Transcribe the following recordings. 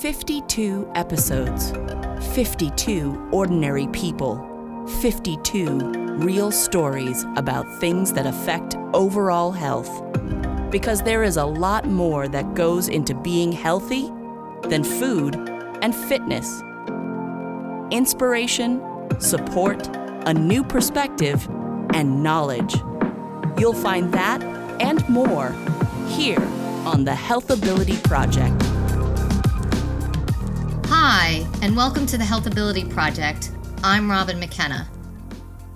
52 episodes, 52 ordinary people, 52 real stories about things that affect overall health. Because there is a lot more that goes into being healthy than food and fitness. Inspiration, support, a new perspective, and knowledge. You'll find that and more here on the Health Ability Project. Hi, and welcome to the Health Ability Project. I'm Robin McKenna.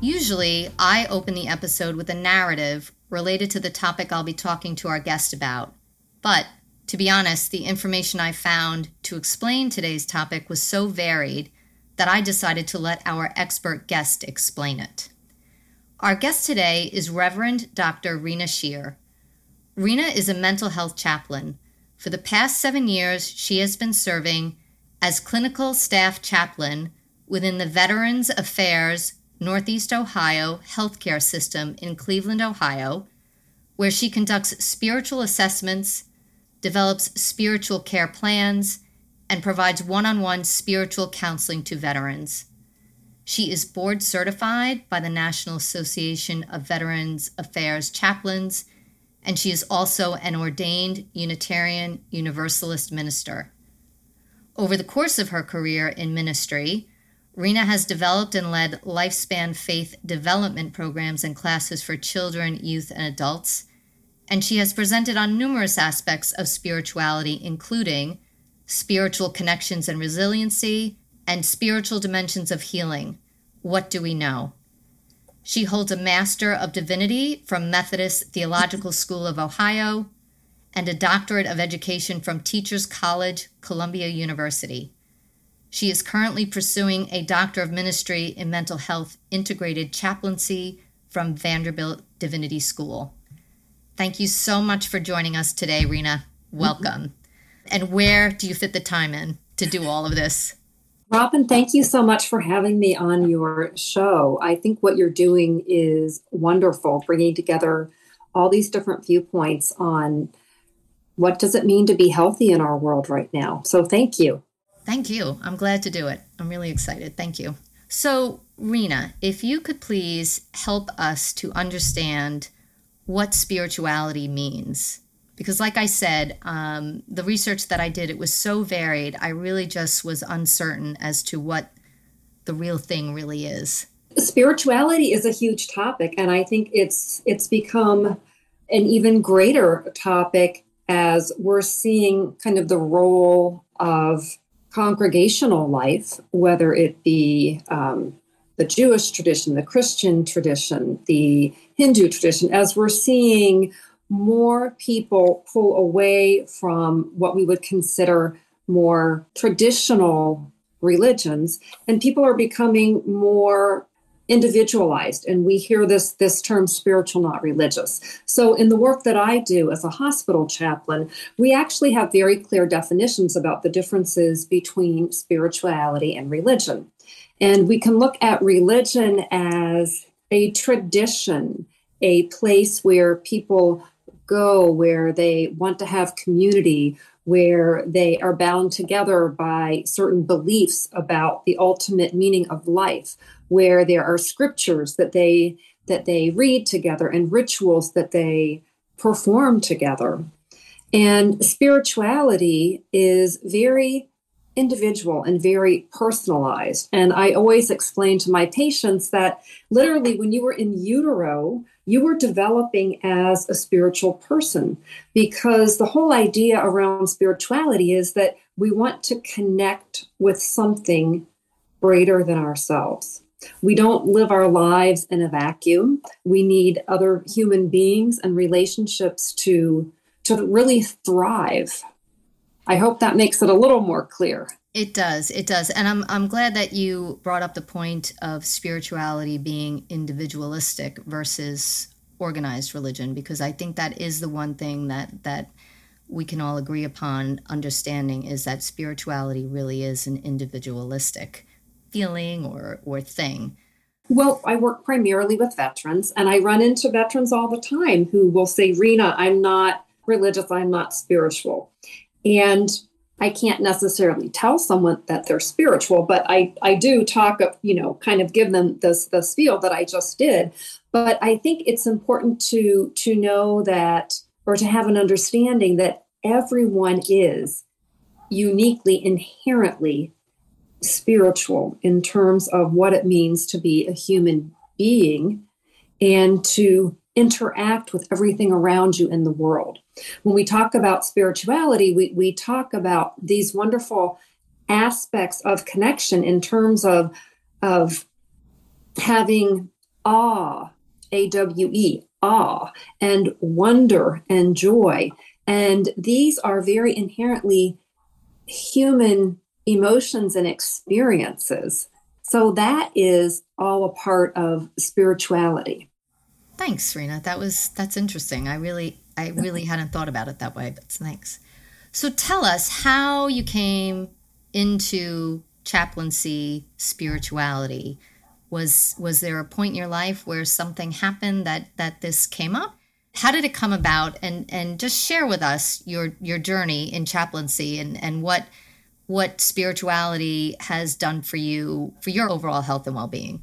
Usually, I open the episode with a narrative related to the topic I'll be talking to our guest about. But, to be honest, the information I found to explain today's topic was so varied that I decided to let our expert guest explain it. Our guest today is Reverend Dr. Rina Shere. Rina is a mental health chaplain. For the past seven years, she has been serving as clinical staff chaplain within the Veterans Affairs Northeast Ohio healthcare system in Cleveland, Ohio, where she conducts spiritual assessments, develops spiritual care plans, and provides one on one spiritual counseling to veterans. She is board certified by the National Association of Veterans Affairs Chaplains, and she is also an ordained Unitarian Universalist minister. Over the course of her career in ministry, Rina has developed and led lifespan faith development programs and classes for children, youth, and adults, and she has presented on numerous aspects of spirituality, including spiritual connections and resiliency, and spiritual dimensions of healing. What do we know? She holds a Master of Divinity from Methodist Theological School of Ohio and a doctorate of education from Teachers College, Columbia University. She is currently pursuing a Doctor of Ministry in Mental Health Integrated Chaplaincy from Vanderbilt Divinity School. Thank you so much for joining us today, Rina. Welcome. Mm-hmm. And where do you fit the time in to do all of this? Robin, thank you so much for having me on your show. I think what you're doing is wonderful, bringing together all these different viewpoints on what does it mean to be healthy in our world right now? So thank you. Thank you. I'm glad to do it. I'm really excited. Thank you. So, Rina, if you could please help us to understand what spirituality means. Because, like I said, um, the research that I did, it was so varied. I really just was uncertain as to what the real thing really is. Spirituality is a huge topic, and I think it's it's become an even greater topic as we're seeing kind of the role of congregational life, whether it be um, the Jewish tradition, the Christian tradition, the Hindu tradition, as we're seeing more people pull away from what we would consider more traditional religions, and people are becoming more individualized and we hear this this term spiritual not religious. So in the work that i do as a hospital chaplain we actually have very clear definitions about the differences between spirituality and religion. And we can look at religion as a tradition a place where people go where they want to have community where they are bound together by certain beliefs about the ultimate meaning of life where there are scriptures that they that they read together and rituals that they perform together. And spirituality is very individual and very personalized. And i always explain to my patients that literally when you were in utero you were developing as a spiritual person because the whole idea around spirituality is that we want to connect with something greater than ourselves we don't live our lives in a vacuum. We need other human beings and relationships to to really thrive. I hope that makes it a little more clear. It does. It does. And I'm I'm glad that you brought up the point of spirituality being individualistic versus organized religion because I think that is the one thing that that we can all agree upon understanding is that spirituality really is an individualistic feeling or, or thing? Well, I work primarily with veterans, and I run into veterans all the time who will say, Rina, I'm not religious, I'm not spiritual. And I can't necessarily tell someone that they're spiritual, but I, I do talk, of, you know, kind of give them this this feel that I just did. But I think it's important to to know that or to have an understanding that everyone is uniquely, inherently spiritual in terms of what it means to be a human being and to interact with everything around you in the world. When we talk about spirituality, we, we talk about these wonderful aspects of connection in terms of, of having awe, A W E, awe, and wonder and joy. And these are very inherently human emotions and experiences. So that is all a part of spirituality. Thanks, Serena. That was that's interesting. I really I really hadn't thought about it that way, but thanks. So tell us how you came into chaplaincy spirituality. Was was there a point in your life where something happened that that this came up? How did it come about? And and just share with us your your journey in chaplaincy and and what what spirituality has done for you for your overall health and well-being.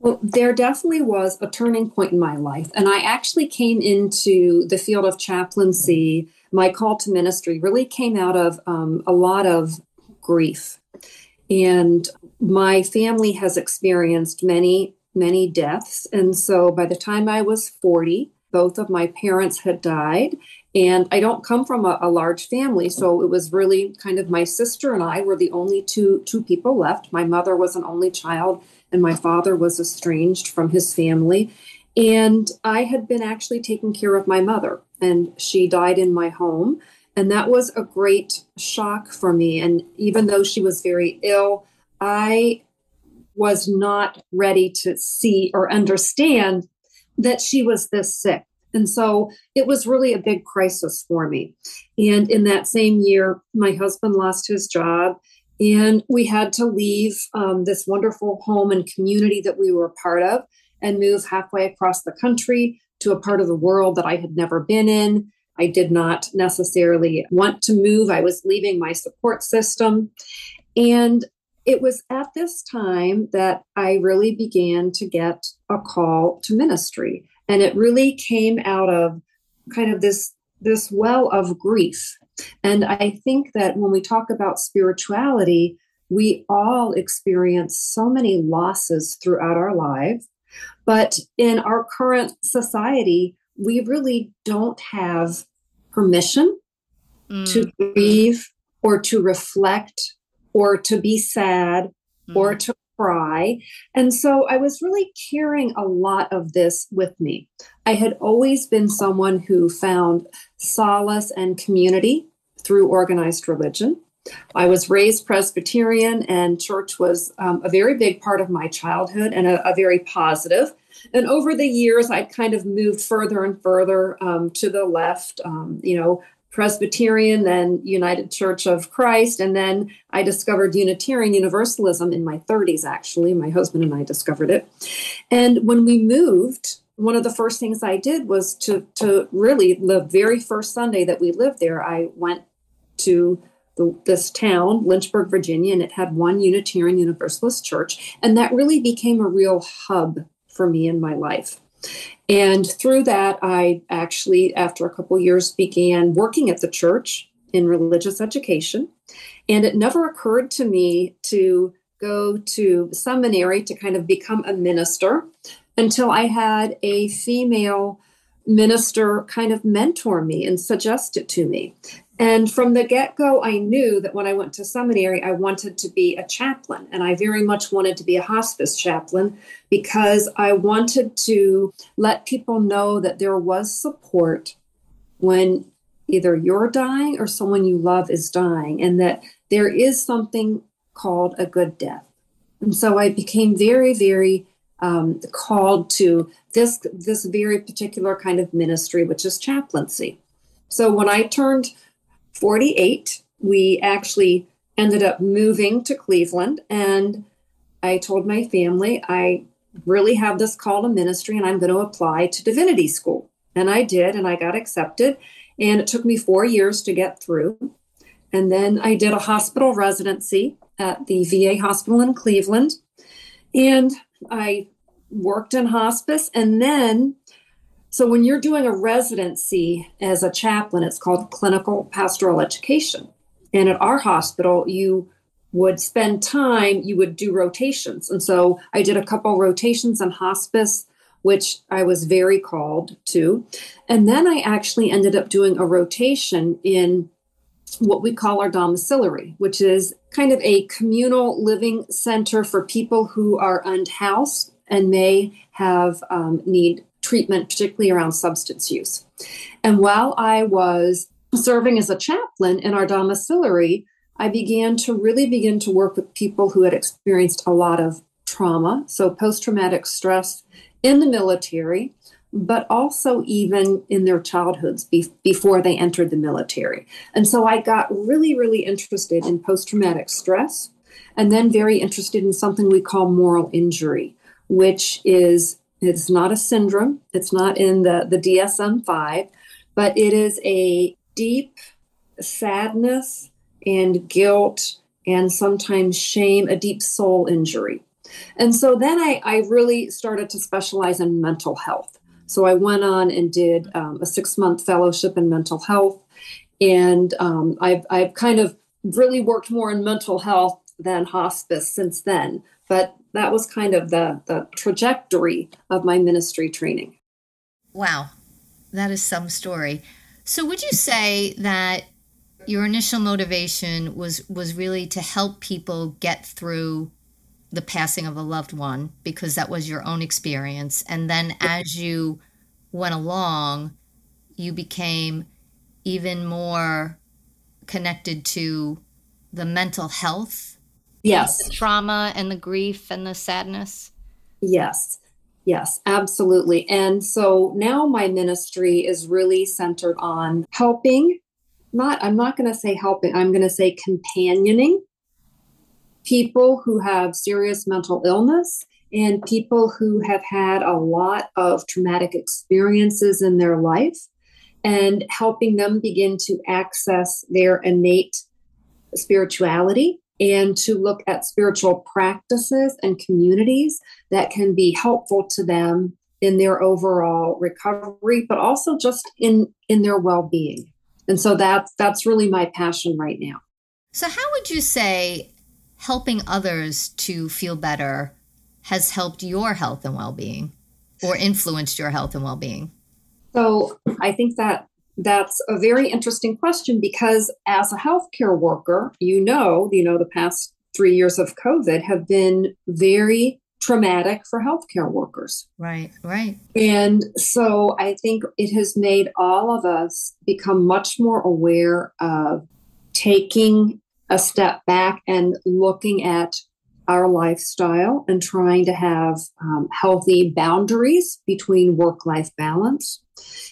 Well, there definitely was a turning point in my life. And I actually came into the field of chaplaincy. My call to ministry really came out of um, a lot of grief. And my family has experienced many, many deaths. And so by the time I was 40, both of my parents had died. And I don't come from a, a, large family, so it was really kind of my sister and I were the only two two people left. My mother was an only child, and my father was estranged from his family. And I had been actually taking care of my mother, and she died in my home. And that was a great shock for me. And even though she was very ill, I was not ready to see or understand that she was this sick. And so it was really a big crisis for me. And in that same year, my husband lost his job, and we had to leave um, this wonderful home and community that we were part of and move halfway across the country to a part of the world that I had never been in. I did not necessarily want to move. I was leaving my support system. And it was at this time that I really began to get a call to ministry. And it really came out of kind of this, this well of grief. And I think that when we talk about spirituality, we all experience so many losses throughout our lives. But in our current society, we really don't have permission mm. to grieve or to reflect or to be sad mm. or to cry. And so I was really carrying a lot of this with me. I had always been someone who found solace and community through organized religion. I was raised Presbyterian, and church was um, a very big part of my childhood and a, a, very positive. And over the years, I kind of moved further and further um, to the left. Um, you know, Presbyterian, then United Church of Christ, and then I discovered Unitarian Universalism in my 30s, actually. My husband and I discovered it. And when we moved, one of the first things I did was to, to really, the very first Sunday that we lived there, I went to the, this town, Lynchburg, Virginia, and it had one Unitarian Universalist church. And that really became a real hub for me in my life. And through that, I actually, after a couple years, began working at the church in religious education. And it never occurred to me to go to seminary to kind of become a minister until I had a female minister kind of mentor me and suggest it to me. And from the get go, I knew that when I went to seminary, I wanted to be a chaplain. And I very much wanted to be a hospice chaplain because I wanted to let people know that there was support when either you're dying or someone you love is dying, and that there is something called a good death. And so I became very, very um, called to this this very particular kind of ministry, which is chaplaincy. So when I turned 48, we actually ended up moving to Cleveland. And I told my family, I really have this call to ministry and I'm going to apply to divinity school. And I did, and I got accepted. And it took me four years to get through. And then I did a hospital residency at the VA hospital in Cleveland. And I worked in hospice. And then, so when you're doing a residency as a chaplain, it's called clinical pastoral education. And at our hospital, you would spend time, you would do rotations. And so I did a couple rotations in hospice, which I was very called to. And then I actually ended up doing a rotation in what we call our domiciliary, which is kind of a communal living center for people who are unhoused and may have um, need treatment, particularly around substance use. And while I was serving as a chaplain in our domiciliary, I began to really begin to work with people who had experienced a lot of trauma, so post traumatic stress in the military, but also even in their childhoods be- before they entered the military. And so I got really, really interested in post traumatic stress and then very interested in something we call moral injury, which is it's not a syndrome, it's not in the, the DSM 5, but it is a deep sadness and guilt and sometimes shame, a deep soul injury. And so then I, I really started to specialize in mental health. So I went on and did um, a six month fellowship in mental health. And um, I've, I've kind of really worked more in mental health than hospice since then. But that was kind of the, the trajectory of my ministry training. Wow, that is some story. So, would you say that your initial motivation was was really to help people get through the passing of a loved one because that was your own experience and then as you went along you became even more connected to the mental health yes. The trauma and the grief and the sadness. Yes. Yes absolutely. And so now my ministry is really centered on helping not i'm not going to say helping i'm going to say companioning people who have serious mental illness and people who have had a lot of traumatic experiences in their life and helping them begin to access their innate spirituality and to look at spiritual practices and communities that can be helpful to them in their overall recovery but also just in in their well-being. And so that's that's really my passion right now. So how would you say helping others to feel better has helped your health and well-being or influenced your health and well-being? So i think that that's a very interesting question because as a healthcare worker you know you know the past three years of covid have been very traumatic for healthcare workers. Right, right. And so I think it has made all of us become much more aware of taking a step back and looking at our lifestyle and trying to have um, healthy boundaries between work life balance.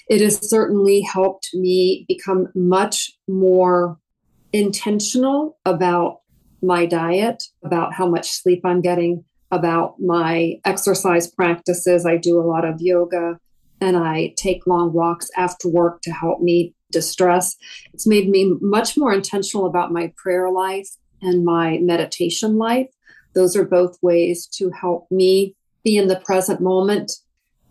It has certainly helped me become much more intentional about my diet, about how much sleep I'm getting, about my exercise practices. I do a lot of yoga and I take long walks after work to help me distress. It's made me much more intentional about my prayer life and my meditation life. Those are both ways to help me be in the present moment,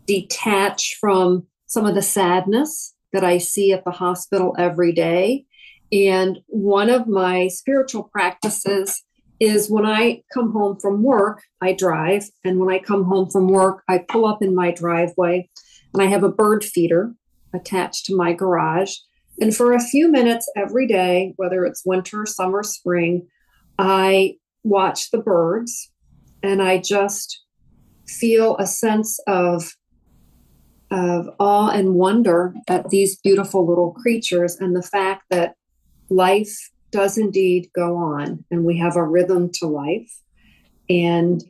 detach from some of the sadness that I see at the hospital every day. And one of my spiritual practices is when I come home from work, I drive. And when I come home from work, I pull up in my driveway and I have a bird feeder attached to my garage. And for a few minutes every day, whether it's winter, summer, spring, I watch the birds and I just feel a sense of of awe and wonder at these beautiful little creatures and the fact that life does indeed go on and we have a rhythm to life. And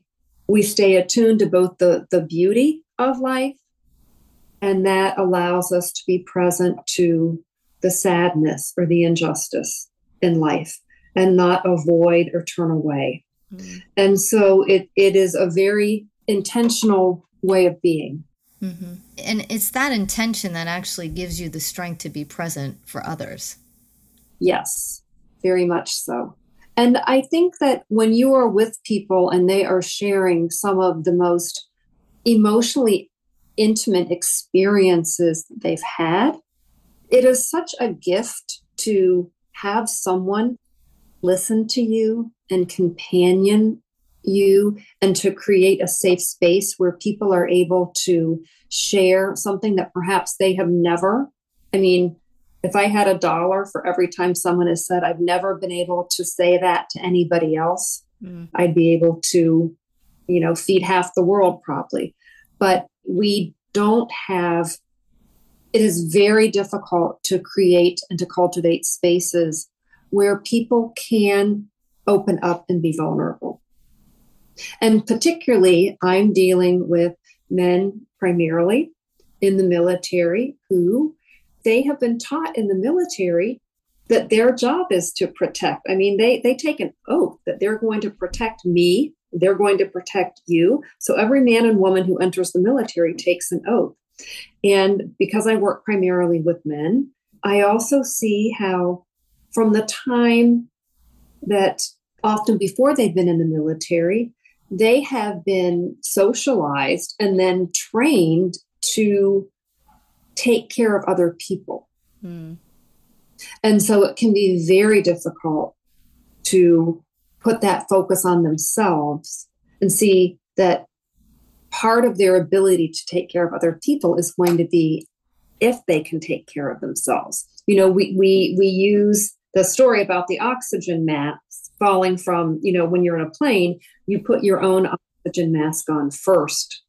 we stay attuned to both the, the beauty of life and that allows us to be present to the sadness or the injustice in life and not avoid or turn away mm-hmm. and so it, it is a very intentional way of being mm-hmm. and it's that intention that actually gives you the strength to be present for others yes very much so. And I think that when you are with people and they are sharing some of the most emotionally intimate experiences that they've had, it is such a gift to have someone listen to you and companion you and to create a safe space where people are able to share something that perhaps they have never. I mean, if I had a dollar for every time someone has said, I've never been able to say that to anybody else, mm. I'd be able to, you know, feed half the world probably. But we don't have, it is very difficult to create and to cultivate spaces where people can open up and be vulnerable. And particularly, I'm dealing with men primarily in the military who they have been taught in the military that their job is to protect. I mean, they they take an oath that they're going to protect me, they're going to protect you. So every man and woman who enters the military takes an oath. And because I work primarily with men, I also see how from the time that often before they've been in the military, they have been socialized and then trained to take care of other people. Mm. And so it can be very difficult to put that focus on themselves and see that part of their ability to take care of other people is going to be if they can take care of themselves. You know, we we we use the story about the oxygen mask falling from, you know, when you're in a plane, you put your own oxygen mask on first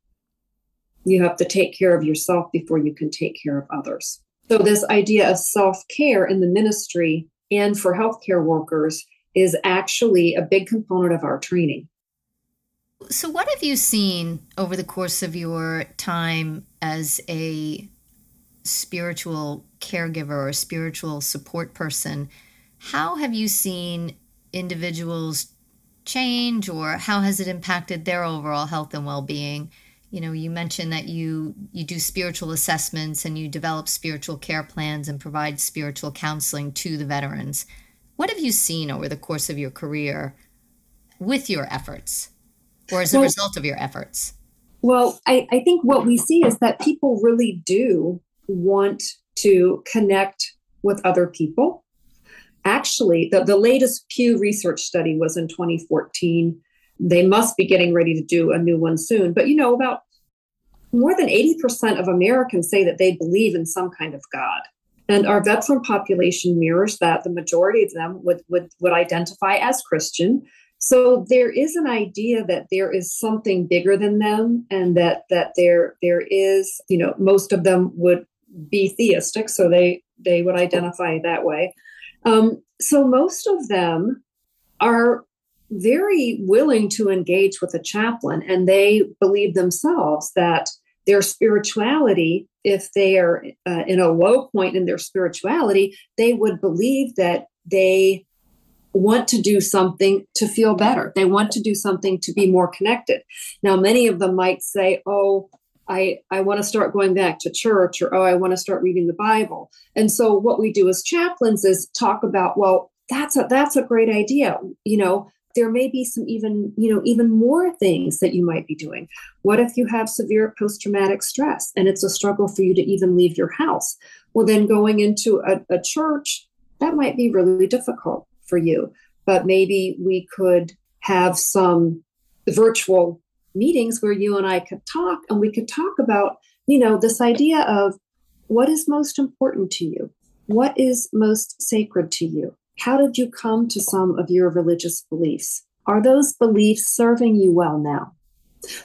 you have to take care of yourself before you can take care of others. So, this idea of self care in the ministry and for healthcare workers is actually a big component of our training. So, what have you seen over the course of your time as a spiritual caregiver or spiritual support person? How have you seen individuals change, or how has it impacted their overall health and well being? you know you mentioned that you you do spiritual assessments and you develop spiritual care plans and provide spiritual counseling to the veterans. What have you seen over the course of your career with your efforts or as a well, result of your efforts? Well I, I think what we see is that people really do want to connect with other people actually the, the latest pew research study was in 2014 they must be getting ready to do a new one soon. But you know, about more than 80% of Americans say that they believe in some kind of God. And our veteran population mirrors that. The majority of them would, would, would identify as Christian. So there is an idea that there is something bigger than them and that that there there is, you know, most of them would be theistic, so they they would identify that way. Um, so most of them are very willing to engage with a chaplain and they believe themselves that their spirituality if they are uh, in a low point in their spirituality they would believe that they want to do something to feel better. They want to do something to be more connected. Now many of them might say oh I, I want to start going back to church or oh i want to start reading the bible. And so what we do as chaplains is talk about well that's a that's a great idea. You know there may be some even you know even more things that you might be doing. What if you have severe post-traumatic stress and it's a struggle for you to even leave your house? Well then going into a, a church that might be really difficult for you. But maybe we could have some virtual meetings where you and I could talk and we could talk about you know this idea of what is most important to you what is most sacred to you how did you come to some of your religious beliefs? Are those beliefs serving you well now?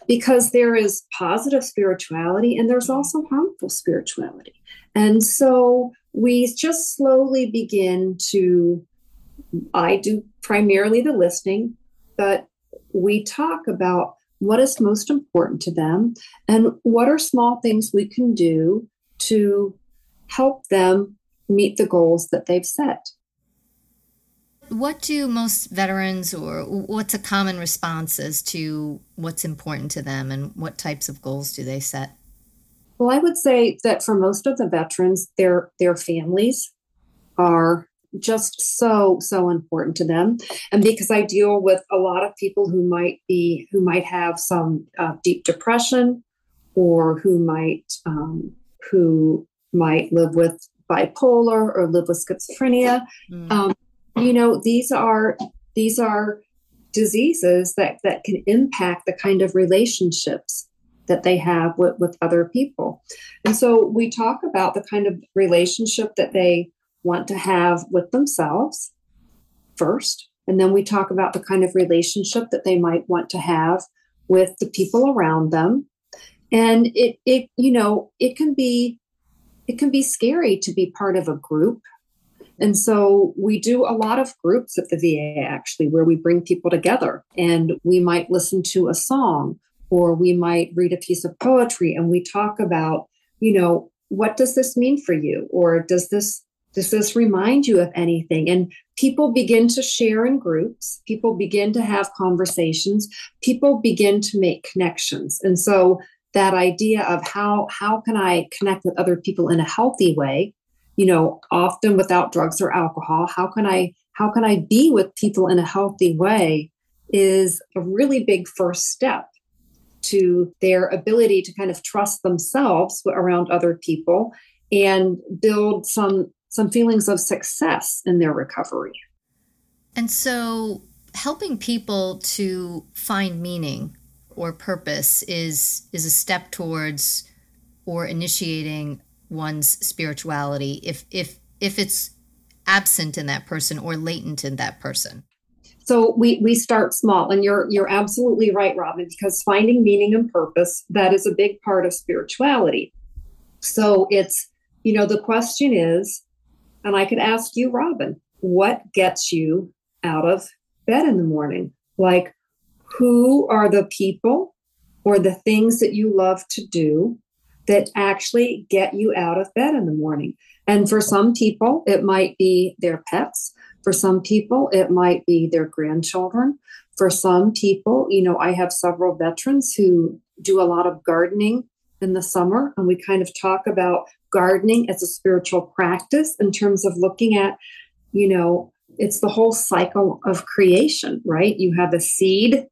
Because there is positive spirituality and there's also harmful spirituality. And so we just slowly begin to, I do primarily the listening, but we talk about what is most important to them and what are small things we can do to help them meet the goals that they've set. What do most veterans, or what's a common response as to what's important to them, and what types of goals do they set? Well, I would say that for most of the veterans, their their families are just so so important to them and because i deal with a lot of people who might be who might have some uh, deep depression or who might um, who might live with bipolar or live with schizophrenia mm. um, you know these are these are diseases that that can impact the kind of relationships that they have with, with other people and so we talk about the kind of relationship that they want to have with themselves first. And then we talk about the kind of relationship that they might want to have with the people around them. And it, it, you know, it can be, it can be scary to be part of a group. And so we do a lot of groups at the VA actually, where we bring people together and we might listen to a song or we might read a piece of poetry and we talk about, you know, what does this mean for you? Or does this does this remind you of anything? And people begin to share in groups, people begin to have conversations, people begin to make connections. And so that idea of how how can I connect with other people in a healthy way, you know, often without drugs or alcohol, how can I how can I be with people in a healthy way is a really big first step to their ability to kind of trust themselves around other people and build some some feelings of success in their recovery. And so, helping people to find meaning or purpose is is a step towards or initiating one's spirituality if if if it's absent in that person or latent in that person so we we start small and you're you're absolutely right robin because finding meaning and purpose that is a big part of spirituality so it's you know the question is and I could ask you, Robin, what gets you out of bed in the morning? Like, who are the people or the things that you love to do that actually get you out of bed in the morning? And for some people, it might be their pets. For some people, it might be their grandchildren. For some people, you know, I have several veterans who do a lot of gardening in the summer, and we kind of talk about gardening as a spiritual practice in terms of looking at, you know, it's the whole cycle of creation, right? You have a seed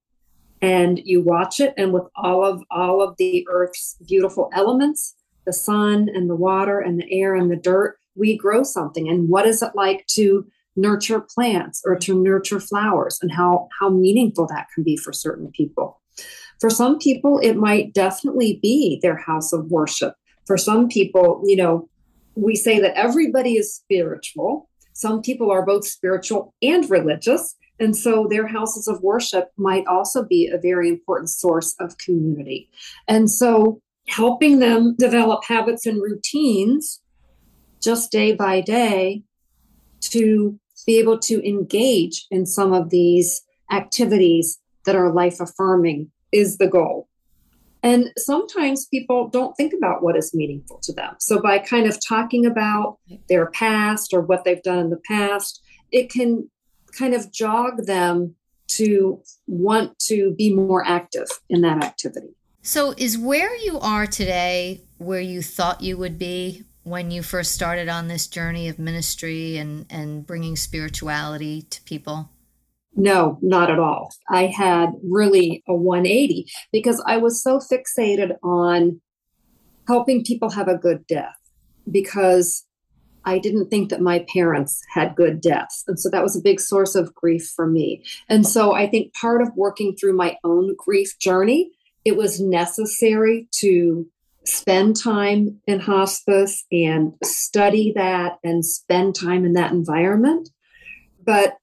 and you watch it and with all of all of the earth's beautiful elements, the sun and the water and the air and the dirt, we grow something. And what is it like to nurture plants or to nurture flowers and how how meaningful that can be for certain people. For some people, it might definitely be their house of worship for some people, you know, we say that everybody is spiritual. Some people are both spiritual and religious. And so their houses of worship might also be a very important source of community. And so helping them develop habits and routines just day by day to be able to engage in some of these activities that are life affirming is the goal. And sometimes people don't think about what is meaningful to them. So, by kind of talking about their past or what they've done in the past, it can kind of jog them to want to be more active in that activity. So, is where you are today where you thought you would be when you first started on this journey of ministry and, and bringing spirituality to people? No, not at all. I had really a 180 because I was so fixated on helping people have a good death because I didn't think that my parents had good deaths. And so that was a big source of grief for me. And so I think part of working through my own grief journey, it was necessary to spend time in hospice and study that and spend time in that environment. But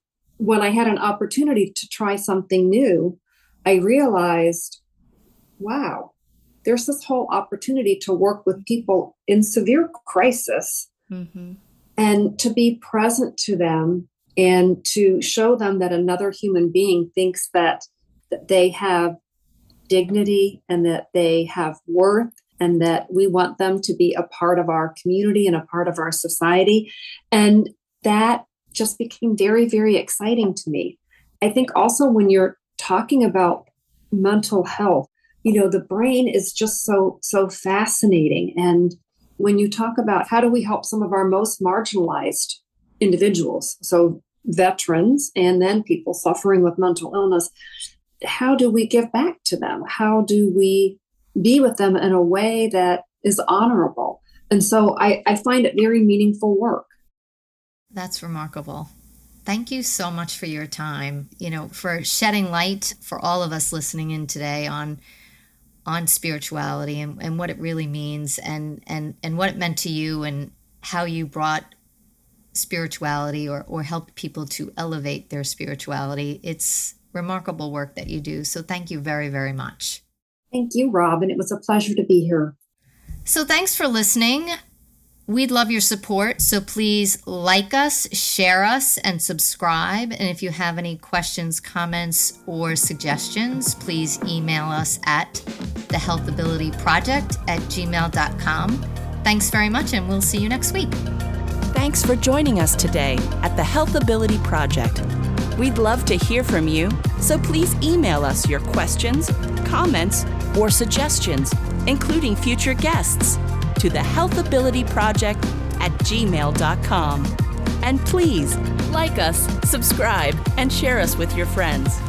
when I had an opportunity to try something new, I realized, wow, there's this whole opportunity to work with people in severe crisis mm-hmm. and to be present to them and to show them that another human being thinks that, that they have dignity and that they have worth and that we want them to be a part of our community and a part of our society. And that just became very, very exciting to me. I think also when you're talking about mental health, you know, the brain is just so, so fascinating. And when you talk about how do we help some of our most marginalized individuals. So veterans and then people suffering with mental illness. How do we give back to them? How do we be with them in a way that is honorable? And so I, I find it very meaningful work. That's remarkable. Thank you so much for your time, you know, for shedding light for all of us listening in today on on spirituality and, and what it really means and, and, and what it meant to you and how you brought spirituality or, or helped people to elevate their spirituality. It's remarkable work that you do. So thank you very, very much. Thank you, Robin. It was a pleasure to be here. So thanks for listening. We'd love your support, so please like us, share us, and subscribe. And if you have any questions, comments, or suggestions, please email us at thehealthabilityproject at gmail.com. Thanks very much, and we'll see you next week. Thanks for joining us today at the Health Ability Project. We'd love to hear from you, so please email us your questions, comments, or suggestions, including future guests to the healthabilityproject at gmail.com. And please like us, subscribe, and share us with your friends.